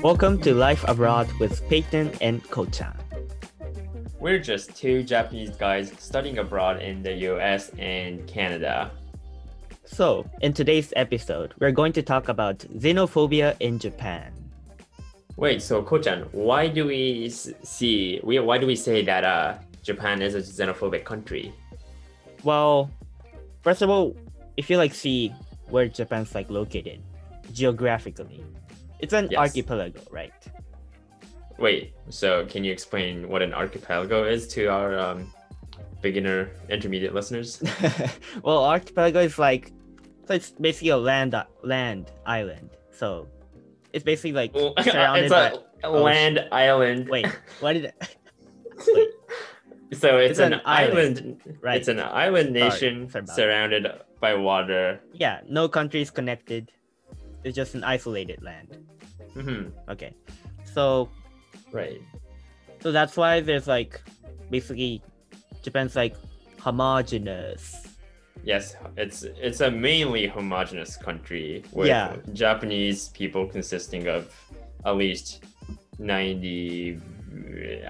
Welcome to Life Abroad with Peyton and Kochan. We're just two Japanese guys studying abroad in the US and Canada. So, in today's episode, we're going to talk about xenophobia in Japan. Wait, so Kochan, why do we see we why do we say that uh Japan is a xenophobic country? Well, first of all, if you like see where Japan's like located geographically, it's an Yes. archipelago, right? Wait, so can you explain what an archipelago is to our um, beginner intermediate listeners? well, archipelago is like so it's basically a land land island. So it's basically like Well, surrounded it's by a land island. wait, what did I... wait, So it's, It's an, an island, island. right? It's an island nation sorry that. surrounded by water. yeah, no countries connected. It's just an isolated land. Hmm Okay. So Right. so that's why there's like basically Japan's like homogeneous. Yes, it's it's a mainly homogeneous country with Yeah. Japanese people consisting of at least ninety.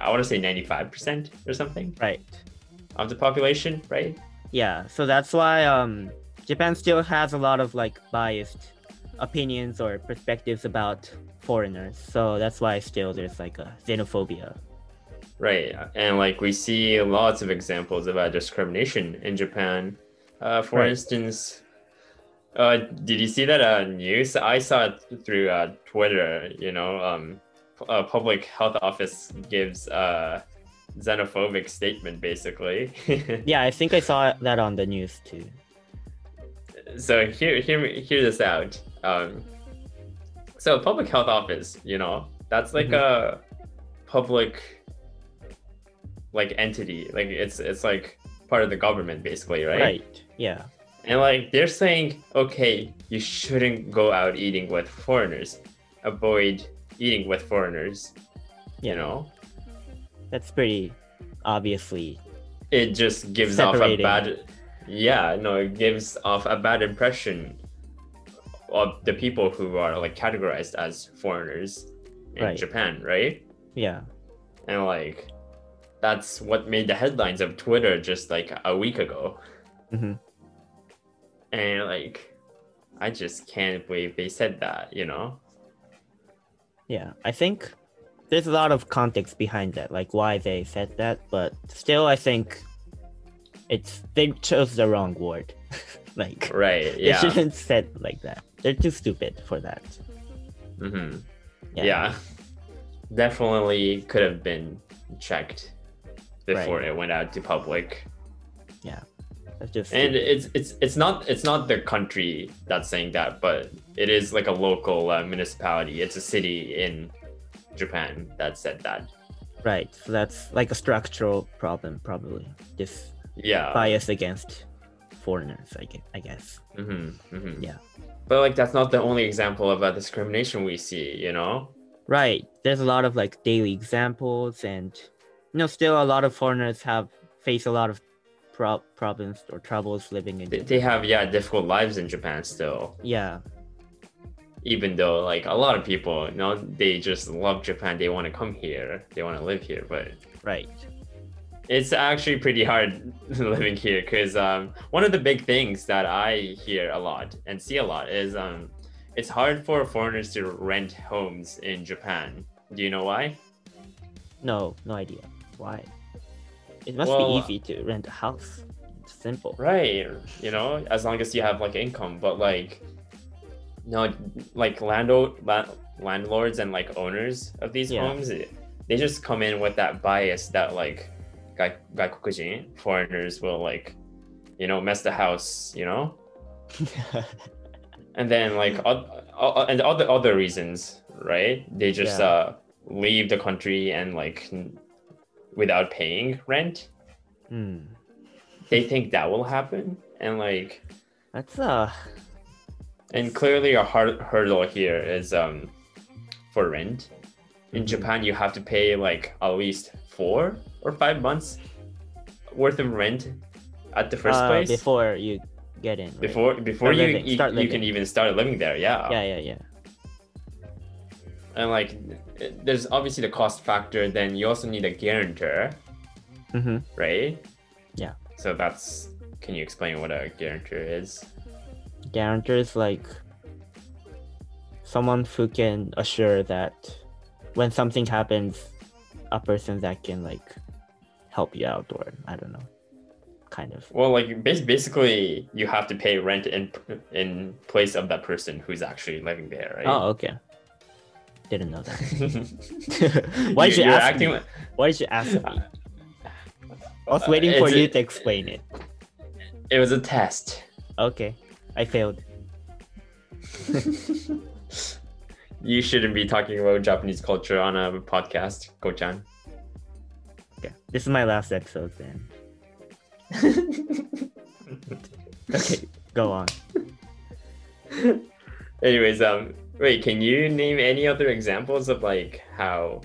I want to say ninety-five percent or something Right. of the population, right? Yeah. So that's why um Japan still has a lot of like biased opinions or perspectives about foreigners. So that's why still there's like a xenophobia. Right, and like we see lots of examples of about discrimination in Japan. Uh, for Right. instance, uh, did you see that uh, news? I saw it through uh, Twitter. You know, um, a public health office gives a xenophobic statement, basically. Yeah, I think I saw that on the news too. so hear hear hear this out. Um, so public health office, you know, that's like Mhm. a public like entity. Like it's it's like part of the government basically, right? Right. Yeah. And like they're saying, okay, you shouldn't go out eating with foreigners. Avoid eating with foreigners. Yeah. You know? That's pretty obviously It just gives off a Separating. bad yeah, no, it gives off a bad impression of the people who are like categorized as foreigners in Right. Japan, right? yeah. And like that's what made the headlines of Twitter just like a week ago. hmm And like I just can't believe they said that, you know? Yeah, I think there's a lot of context behind that, like why they said that, but still, I think it's they chose the wrong word. like Right. they Yeah. shouldn't said like that. They're too stupid for that. mm-hmm. Yeah. Yeah. Definitely could have been checked before Right. it went out to public. Yeah, that's just And stupid. it's it's it's not it's not the country that's saying that, but it is like a local uh, municipality. It's a city in Japan that said that. right. So that's like a structural problem, probably. This Yeah. bias against foreigners, I guess. I guess. hmm hmm Yeah. But like that's not the only example of uh, discrimination we see. You know. Right. There's a lot of like daily examples, and you know, still a lot of foreigners have face a lot of pro- problems or troubles living in They, Japan. they have yeah difficult lives in Japan still. Yeah. even though like a lot of people you know they just love japan they want to come here they want to live here but Right. It's actually pretty hard living here because um, one of the big things that i hear a lot and see a lot is um, it's hard for foreigners to rent homes in japan do you know why No, no idea. Why? It must Well, be easy to rent a house. It's simple. right you know as long as you have like income but like no like lando- la- landlords and like owners of these Yeah. homes they just come in with that bias that like gai- gaikokujin foreigners will like you know mess the house you know and then like and other other reasons right they just Yeah. uh leave the country and like without paying rent Hmm. they think that will happen and like That's uh And clearly, a hard hurdle here is um, for rent. In Mhm. Japan, you have to pay like at least four or five months worth of rent at the first uh, place before you get in. right? before before you living- you, start you can even start living there. Yeah. Yeah, yeah, yeah. and like there's obviously the cost factor. Then you also need a guarantor, hmm right? Yeah. So that's. Can you explain what a guarantor is? Guarantor is like someone who can assure that when something happens, a person that can like help you out, or I don't know, kind of. Well, like basically, you have to pay rent in in place of that person who's actually living there, right? Oh, okay. Didn't know that. Why did you you're ask acting me? like Why did you ask me? I was Uh, waiting for it's you a- to explain it. it was a test. Okay, I failed. you shouldn't be talking about Japanese culture on a podcast, Ko-chan. This is my last episode then. Okay, go on. Anyways, um, wait, can you name any other examples of like how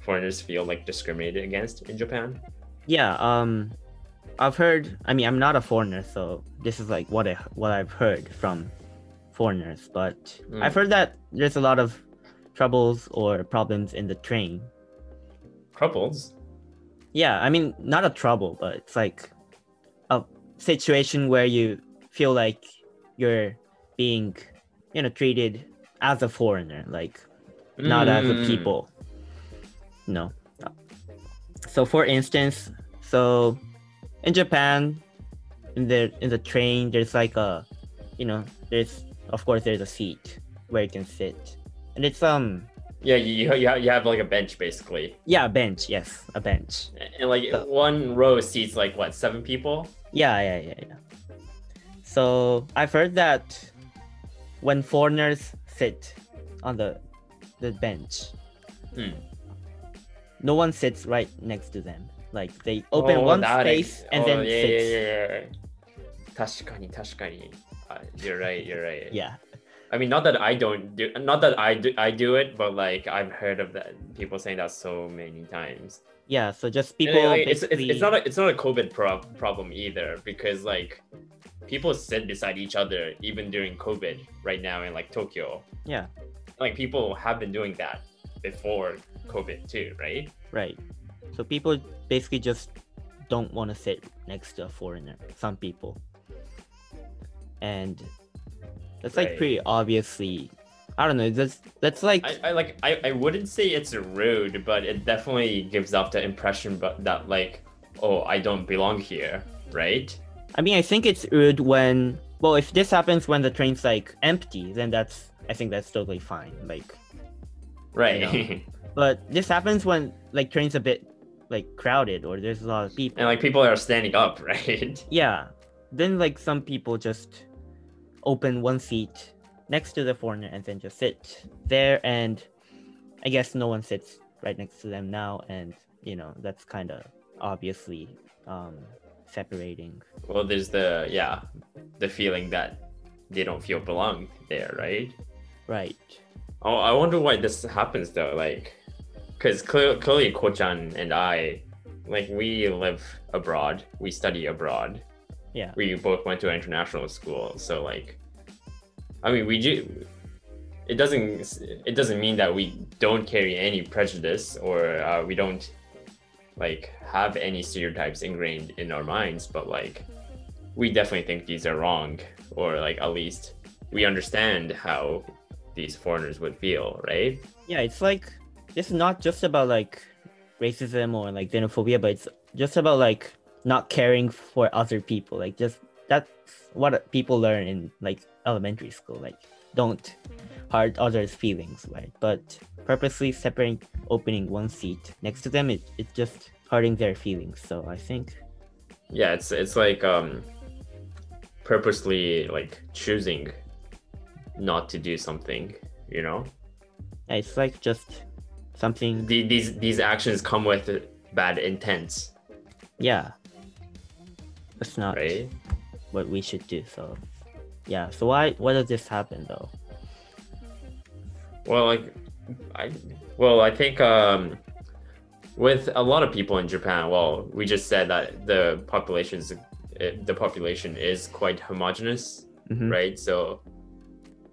foreigners feel like discriminated against in Japan? Yeah, um, I've heard. I mean, I'm not a foreigner, so this is like what I what I've heard from foreigners. But Mm. I've heard that there's a lot of troubles or problems in the train. Troubles. Yeah, I mean, not a trouble, but it's like a situation where you feel like you're being, you know, treated as a foreigner, like not as a Mm. people. No. So for instance, so in Japan, in the in the train, there's like a, you know, there's of course there's a seat where you can sit, and it's um Yeah, you you have, you have like a bench basically, yeah a bench yes a bench and like So- one row seats like what seven people. yeah yeah yeah yeah. So I've heard that when foreigners sit on the the bench, Hmm. no one sits right next to them. Like they open Oh, one that space ex- and oh, then yeah, sits. yeah, yeah, yeah. 確かに確かに Uh, you're right. You're right. Yeah. I mean, not that I don't do, not that I do, I do it, but like I've heard of that people saying that so many times. Yeah, so just people like, it's, it's, it's not a, it's not a COVID pro- problem either because like people sit beside each other even during COVID right now in like Tokyo. Yeah. Like people have been doing that before COVID too, right? right. So people basically just don't want to sit next to a foreigner. Some people, and that's like pretty obviously. I don't know. That's that's like I, I like I, I wouldn't say it's rude, but it definitely gives off the impression but that like, oh, I don't belong here, right? I mean, I think it's rude when well, if this happens when the train's like empty, then that's I think that's totally fine. Like, Right. but this happens when like trains a bit like crowded or there's a lot of people. and like people are standing up, right? yeah, then like some people just open one seat next to the foreigner and then just sit there, and I guess no one sits right next to them now, and you know that's kind of obviously um separating. Well, there's the yeah, the feeling that they don't feel belong there, right? Right. Oh, I wonder why this happens though. Like, because clear, clearly, Kochan and I, like, we live abroad, we study abroad. Yeah. We both went to an international school, so like, I mean, we do. It doesn't. It doesn't mean that we don't carry any prejudice or uh, we don't like have any stereotypes ingrained in our minds, but like, we definitely think these are wrong, or like at least we understand how these foreigners would feel, right? Yeah, it's like it's not just about like racism or like xenophobia, but it's just about like not caring for other people. Like just that's what people learn in like elementary school. Like don't hurt others' feelings, right? But purposely separating opening one seat next to them, it it's just hurting their feelings. So I think Yeah, it's it's like um purposely like choosing not to do something, you know? yeah, it's like just something The, these these actions come with bad intents, yeah. That's not right? what we should do. So yeah. So why why does this happen though? Well, like I well, I think um with a lot of people in Japan, well, we just said that the population's the population is quite homogenous Mhm. right? So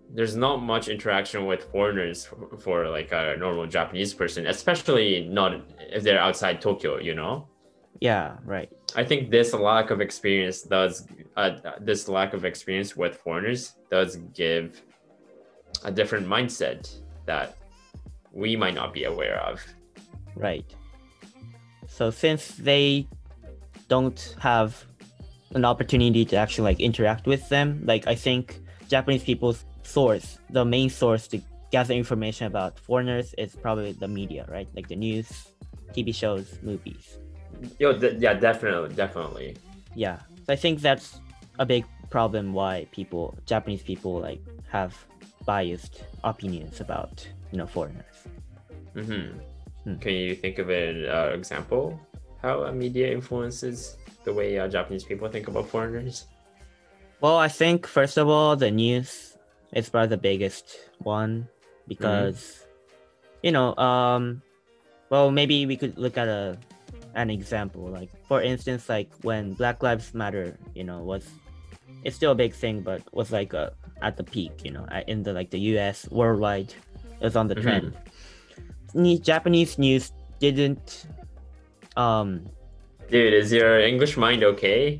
there's not much interaction with foreigners for, for like a normal Japanese person, especially not if they're outside Tokyo, you know. Yeah, right. I think this lack of experience does uh, this lack of experience with foreigners does give a different mindset that we might not be aware of. Right. So since they don't have an opportunity to actually like interact with them, like I think Japanese people's source, the main source to gather information about foreigners is probably the media, right? Like the news, TV shows, movies. Yo, yeah, definitely, definitely. Yeah. So I think that's a big problem why people, Japanese people, like have biased opinions about you know foreigners. Mm-hmm. Hmm. Can you think of an uh, example how media influences the way uh, Japanese people think about foreigners? Well, I think first of all, the news is probably the biggest one because you know, um, well, maybe we could look at a an example. Like for instance, like when Black Lives Matter, you know, was it's still a big thing, but was like uh at the peak, you know, in the like the U.S. worldwide, it was on the Mhm. trend. Ne- Japanese news didn't, um, Dude, is your English mind okay?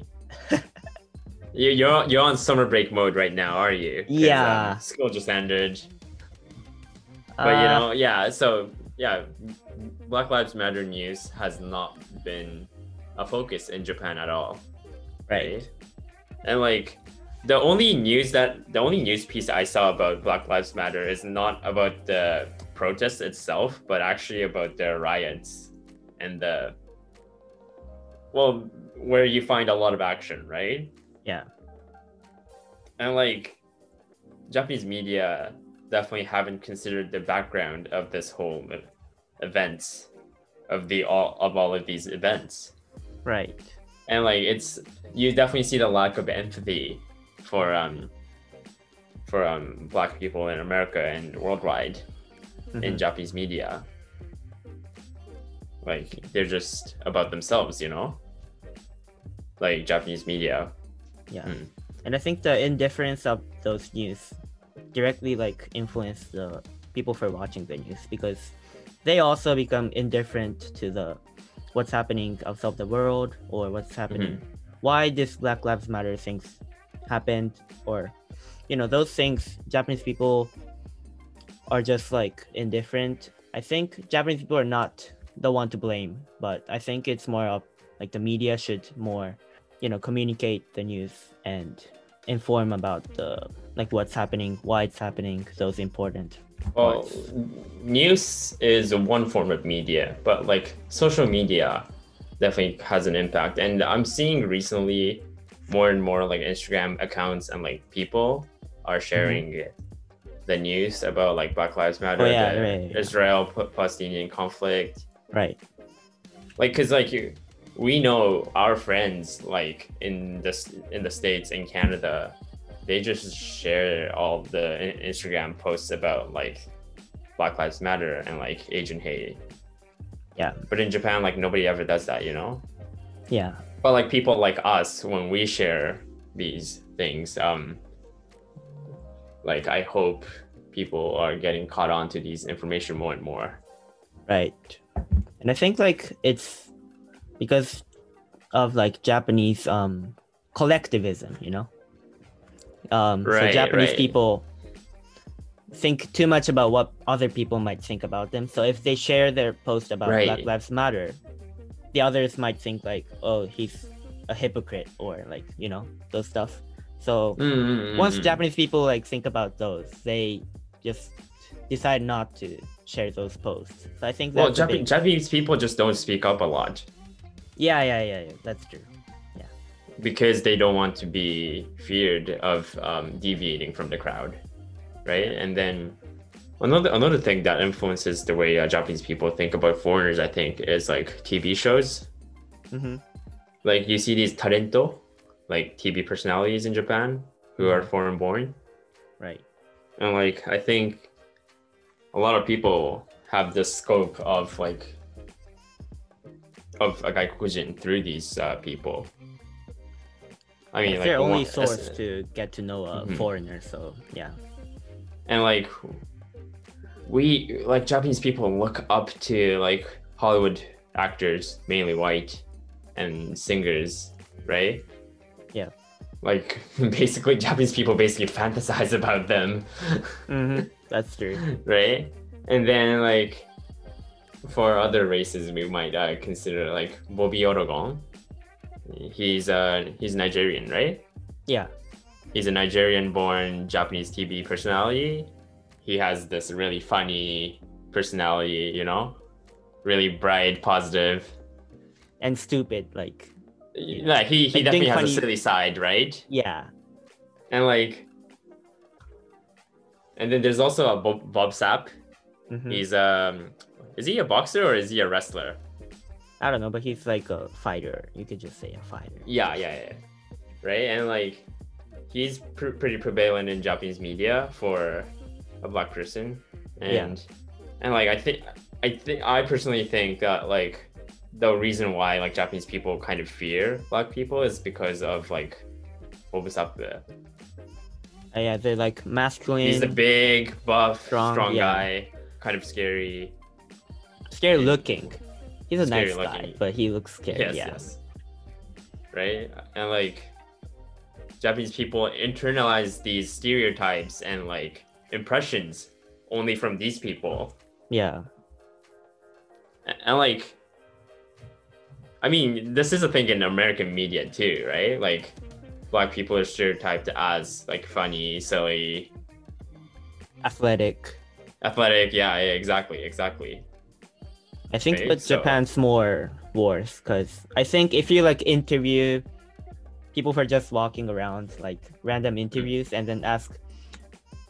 you, you're you're on summer break mode right now, are you Yeah. um, school just ended, but you uh, know, yeah. So yeah, Black Lives Matter news has not been a focus in Japan at all. right, And like the only news that the only news piece I saw about Black Lives Matter is not about the protest itself, but actually about the riots and the well, where you find a lot of action, right? yeah, And like Japanese media definitely haven't considered the background of this whole e- events of the all of all of these events. right, and like it's you definitely see the lack of empathy for um for um black people in america and worldwide in Mhm. japanese media like they're just about themselves you know like japanese media yeah. Hmm. And I think the indifference of those news directly like influence the people for watching the news because they also become indifferent to the what's happening outside the world or what's mm-hmm. happening why this black lives matter things happened or you know those things japanese people are just like indifferent. I think japanese people are not the one to blame but i think it's more of like the media should more you know communicate the news and inform about the like what's happening why it's happening those important well parts. news is one form of media but like social media definitely has an impact and i'm seeing recently more and more like instagram accounts and like people are sharing the news about like black lives matter Mm-hmm. Oh, yeah, the right, israel palestinian conflict right like because like you we know our friends like in this in the states in canada they just share all the instagram posts about like black lives matter and like asian hate. Yeah. but in japan like nobody ever does that you know? Yeah. But like people like us when we share these things um like i hope people are getting caught on to these information more and more. Right. And i think like it's because of like japanese um collectivism you know? Um so japanese right. people think too much about what other people might think about them. So if they share their post about Right. black lives matter the others might think like oh he's a hypocrite or like you know those stuff. So Mm, once japanese people like think about those they just decide not to share those posts. So i think well Jap- japanese people just don't speak up a lot yeah yeah yeah, yeah that's true Yeah. because they don't want to be feared of um, deviating from the crowd, right? And then another another thing that influences the way uh, Japanese people think about foreigners, I think, is like TV shows. hmm Like you see these talento, like TV personalities in Japan who are foreign born, right and like I think a lot of people have this scope of like of a gaikokujin through these uh, people. I mean, it's like their only one- source to get to know a Mhm. foreigner so yeah and like we like Japanese people look up to like Hollywood actors, mainly white, and singers, right? Yeah. Like basically, Japanese people basically fantasize about them, hmm That's true. right? And then like for other races, we might uh, consider like Bobby Ologun. He's uh he's Nigerian, right? Yeah. He's a Nigerian-born Japanese TV personality. He has this really funny personality, you know, really bright, positive. And stupid, like Yeah, he he Like, definitely has a silly side, right? yeah. And like, and then there's also a Bob, Bob Sapp. Mhm. He's um, is he a boxer or is he a wrestler? I don't know, but he's like a fighter. You could just say a fighter. Yeah, yeah, yeah. Right, and like, he's pr- pretty prevalent in Japanese media for a black person, and and like I think I think I personally think that like the reason why like Japanese people kind of fear black people is because of like Obusapu. Uh, yeah, they're like masculine, He's a big, buff, Strong, strong, yeah. guy, kind of scary. Scary looking. He's a Scary nice guy, but he looks scary. Yes, yeah. yes. Right? And like Japanese people internalize these stereotypes and like impressions only from these people. Yeah. And, and, like I mean, this is a thing in American media too, right? Like black people are stereotyped as like funny, silly, Athletic. athletic. Yeah, yeah, exactly, exactly. I think but so- Japan's more worse because I think if you like interview people for just walking around, like random interviews, and then ask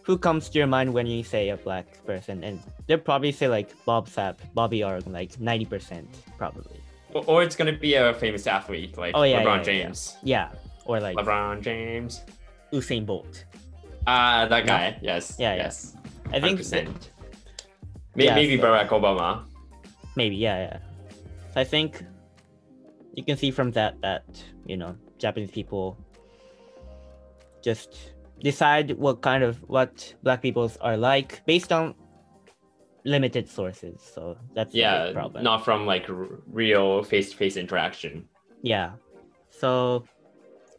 who comes to your mind when you say a black person, and they'll probably say like Bob Sapp, Bobby Org, like 90% probably. Or, or it's gonna be a famous athlete like Oh, yeah, LeBron yeah, yeah. James. Yeah. Or like LeBron James. Usain Bolt. Ah, that guy. Yes. Yeah, yeah. yes. I think 100%. that- Yeah, maybe so- Barack Obama. Maybe, yeah, yeah. So I think you can see from that that, you know, Japanese people just decide what kind of what black peoples are like based on limited sources. So that's Yeah, not from like r- real face-to-face interaction. Yeah. So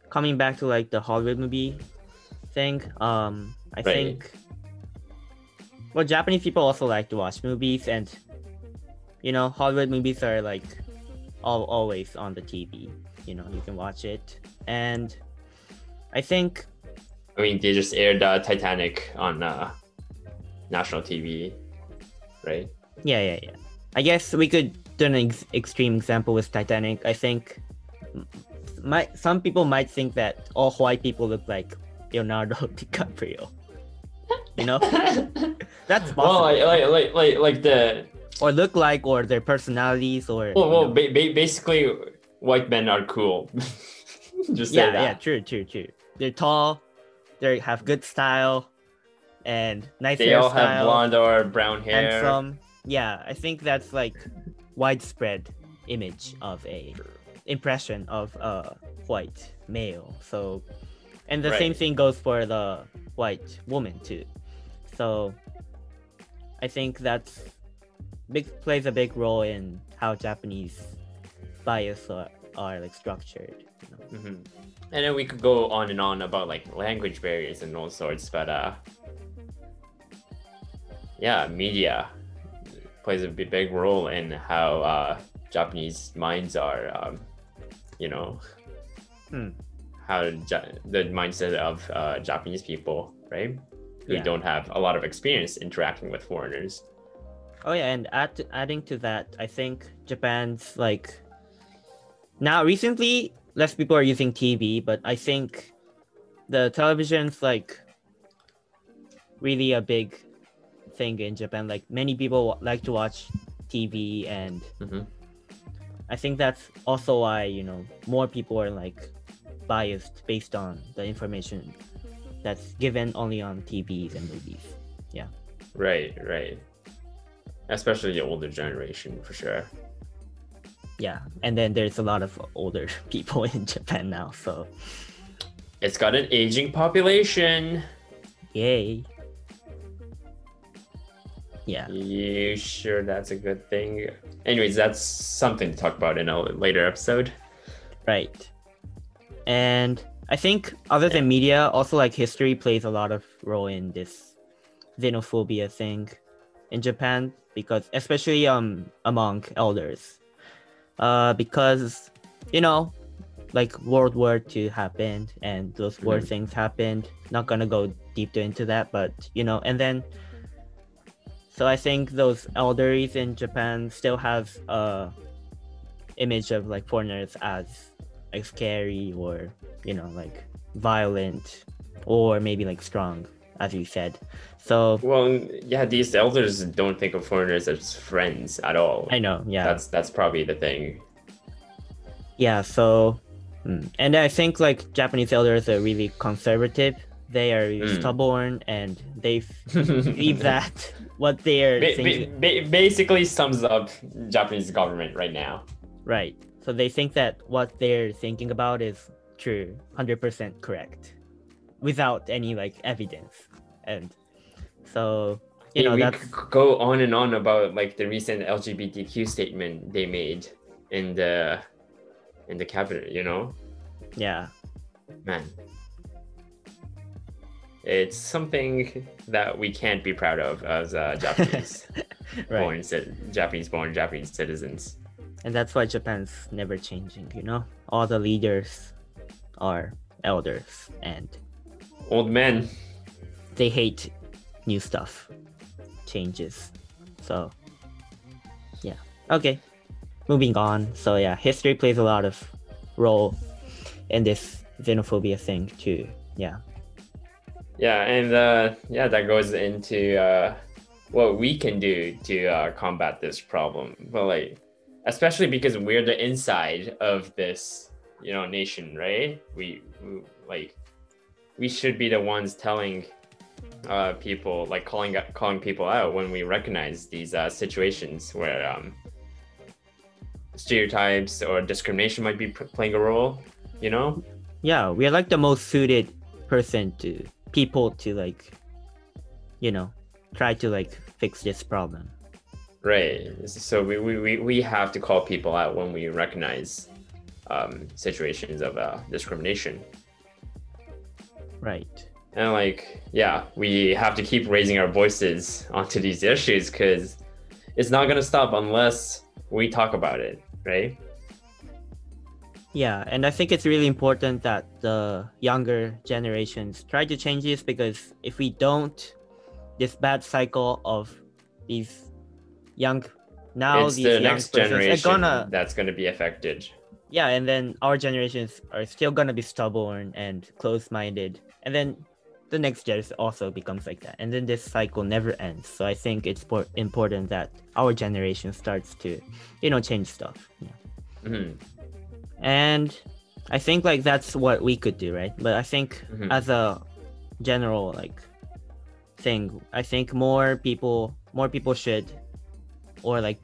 coming back to like the Hollywood movie thing, um, I Right. think well Japanese people also like to watch movies and you know, Hollywood movies are like all always on the TV. You know, you can watch it. And I think I mean, they just aired uh, Titanic on uh, national TV, right? yeah, yeah, yeah. I guess we could do an ex- extreme example with Titanic. I think might some people might think that all white people look like Leonardo DiCaprio. You know, that's possible. well, like, like like like like the or look like, or their personalities, or well, well ba- ba- basically, white men are cool. just yeah, yeah, true, true, true. They're tall, they have good style, and nice They all have blonde or brown hair. handsome. Yeah, I think that's like widespread image of a impression of a white male. So, and the same thing goes for the white woman too. So, I think that's big plays a big role in how Japanese bias are, are like structured. You know? hmm And then we could go on and on about like language barriers and all sorts, but uh, yeah, media plays a big, big role in how uh, Japanese minds are, um, you know, Hmm. how ja- the mindset of uh, Japanese people, right? Who Yeah. don't have a lot of experience interacting with foreigners. Oh yeah, and add, adding to that, I think Japan's like now recently less people are using TV, but I think the television's like really a big thing in Japan. Like many people like to watch TV, and Mhm. I think that's also why you know more people are like biased based on the information that's given only on TVs and movies. Yeah. Right, right. Especially the older generation, for sure. Yeah, and then there's a lot of older people in Japan now, so It's got an aging population. yay. Yeah. You sure that's a good thing? Anyways, that's something to talk about in a later episode. Right. And I think other than media, also like history plays a lot of role in this xenophobia thing in Japan because especially um among elders. Uh because you know, like World War II happened and those war Mhm. things happened. Not gonna go deeper into that, but you know, and then so I think those elders in Japan still have a image of like foreigners as like scary or you know like violent or maybe like strong as you said so Well, yeah, these elders don't think of foreigners as friends at all. i know yeah That's that's probably the thing. yeah so mm. and i think like japanese elders are really conservative they are really Mm. stubborn and they believe that what they are Ba- thinking ba- ba- basically sums up Japanese government right now. right so they think that what they're thinking about is true 100% correct without any like evidence. And so you know we go on and on about like the recent LGBTQ statement they made in the in the cabinet. You know, yeah. Man, it's something that we can't be proud of as uh, Japanese right. born Japanese born Japanese citizens. and that's why japan's never changing you know? All the leaders are elders and Old men. they hate new stuff changes so yeah okay moving on so yeah history plays a lot of role in this xenophobia thing too yeah Yeah, and uh, yeah, that goes into uh, what we can do to uh, combat this problem. But like, especially because we're the inside of this, you know, nation, right? We, we like, we should be the ones telling uh, people, like calling calling people out when we recognize these uh, situations where um, stereotypes or discrimination might be p- playing a role. You know? yeah we're like the most suited person to people to like you know try to like fix this problem Right. So we, we, we, we have to call people out when we recognize um, situations of uh, discrimination. Right And like, yeah, we have to keep raising our voices onto these issues because it's not going to stop unless we talk about it, right? Yeah, and I think it's really important that the younger generations try to change this because if we don't, this bad cycle of these young now it's these the young next generation gonna that's going to be affected. yeah, and then our generations are still gonna be stubborn and close-minded, and then the next generation also becomes like that, and then this cycle never ends. So I think it's por- important that our generation starts to, you know, change stuff. Yeah. hmm and i think like that's what we could do right but i think Mhm. as a general like thing i think more people more people should or like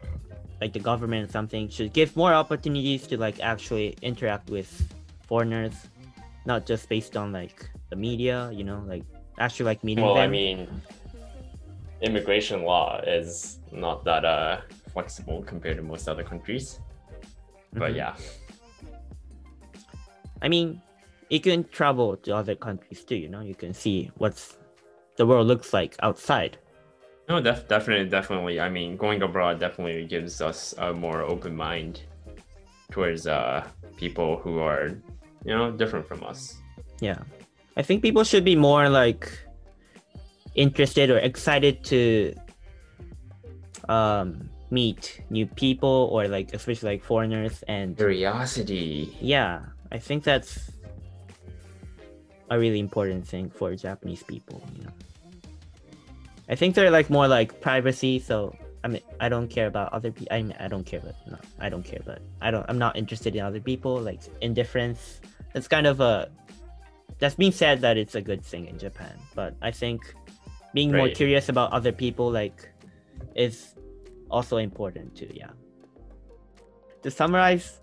like the government or something should give more opportunities to like actually interact with foreigners not just based on like the media you know like actually like meeting Well, them I mean, immigration law is not that uh, flexible compared to most other countries. But Mhm. yeah. I mean, you can travel to other countries too. You know, you can see what's the world looks like outside. No, def- definitely, definitely. I mean, going abroad definitely gives us a more open mind towards uh, people who are, you know, different from us. Yeah, I think people should be more like interested or excited to um meet new people or like especially like foreigners and Curiosity. yeah i think that's a really important thing for japanese people you know i think they're like more like privacy so i mean i don't care about other people i mean i don't care but no i don't care but i don't i'm not interested in other people like indifference that's kind of a that's being said that it's a good thing in japan but i think being more curious about other people like is also important too yeah to summarize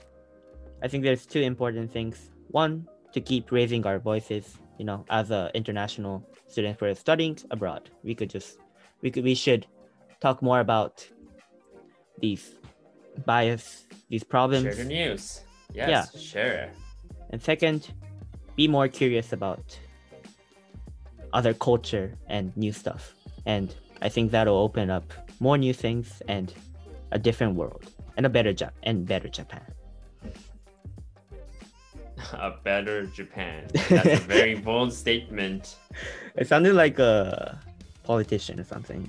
I think there's two important things. One, to keep raising our voices, you know, as a international student for studying abroad. We could just we could we should talk more about these bias, these problems. Share the news. Yes, Yeah. sure. And second, be more curious about other culture and new stuff. And I think that'll open up more new things and a different world and a better Jap and better Japan. A better Japan. That's a very bold statement. It sounded like a politician or something.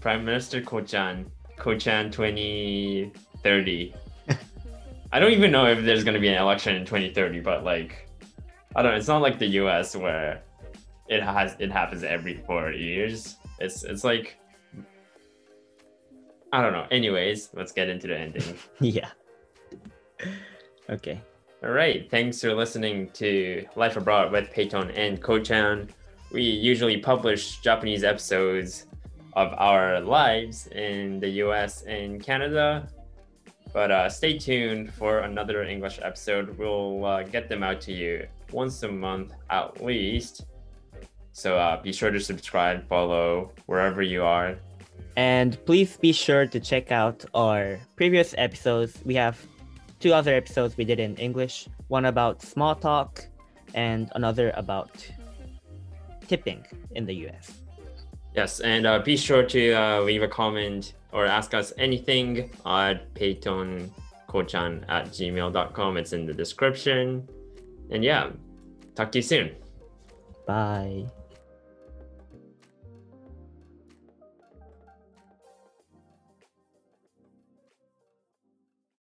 Prime Minister Kochan, Kochan 2030. I don't even know if there's going to be an election in 2030, but like, I don't know. It's not like the US where it has it happens every four years. It's it's like I don't know. Anyways, let's get into the ending. yeah. Okay. All right. Thanks for listening to Life Abroad with Peyton and Kochan. We usually publish Japanese episodes of our lives in the US and Canada. But uh, stay tuned for another English episode. We'll uh, get them out to you once a month at least. So uh, be sure to subscribe, follow wherever you are. And please be sure to check out our previous episodes. We have two other episodes we did in English one about small talk, and another about tipping in the US. Yes, and uh, be sure to uh, leave a comment or ask us anything at peitonkochan at gmail.com. It's in the description. And yeah, talk to you soon. Bye.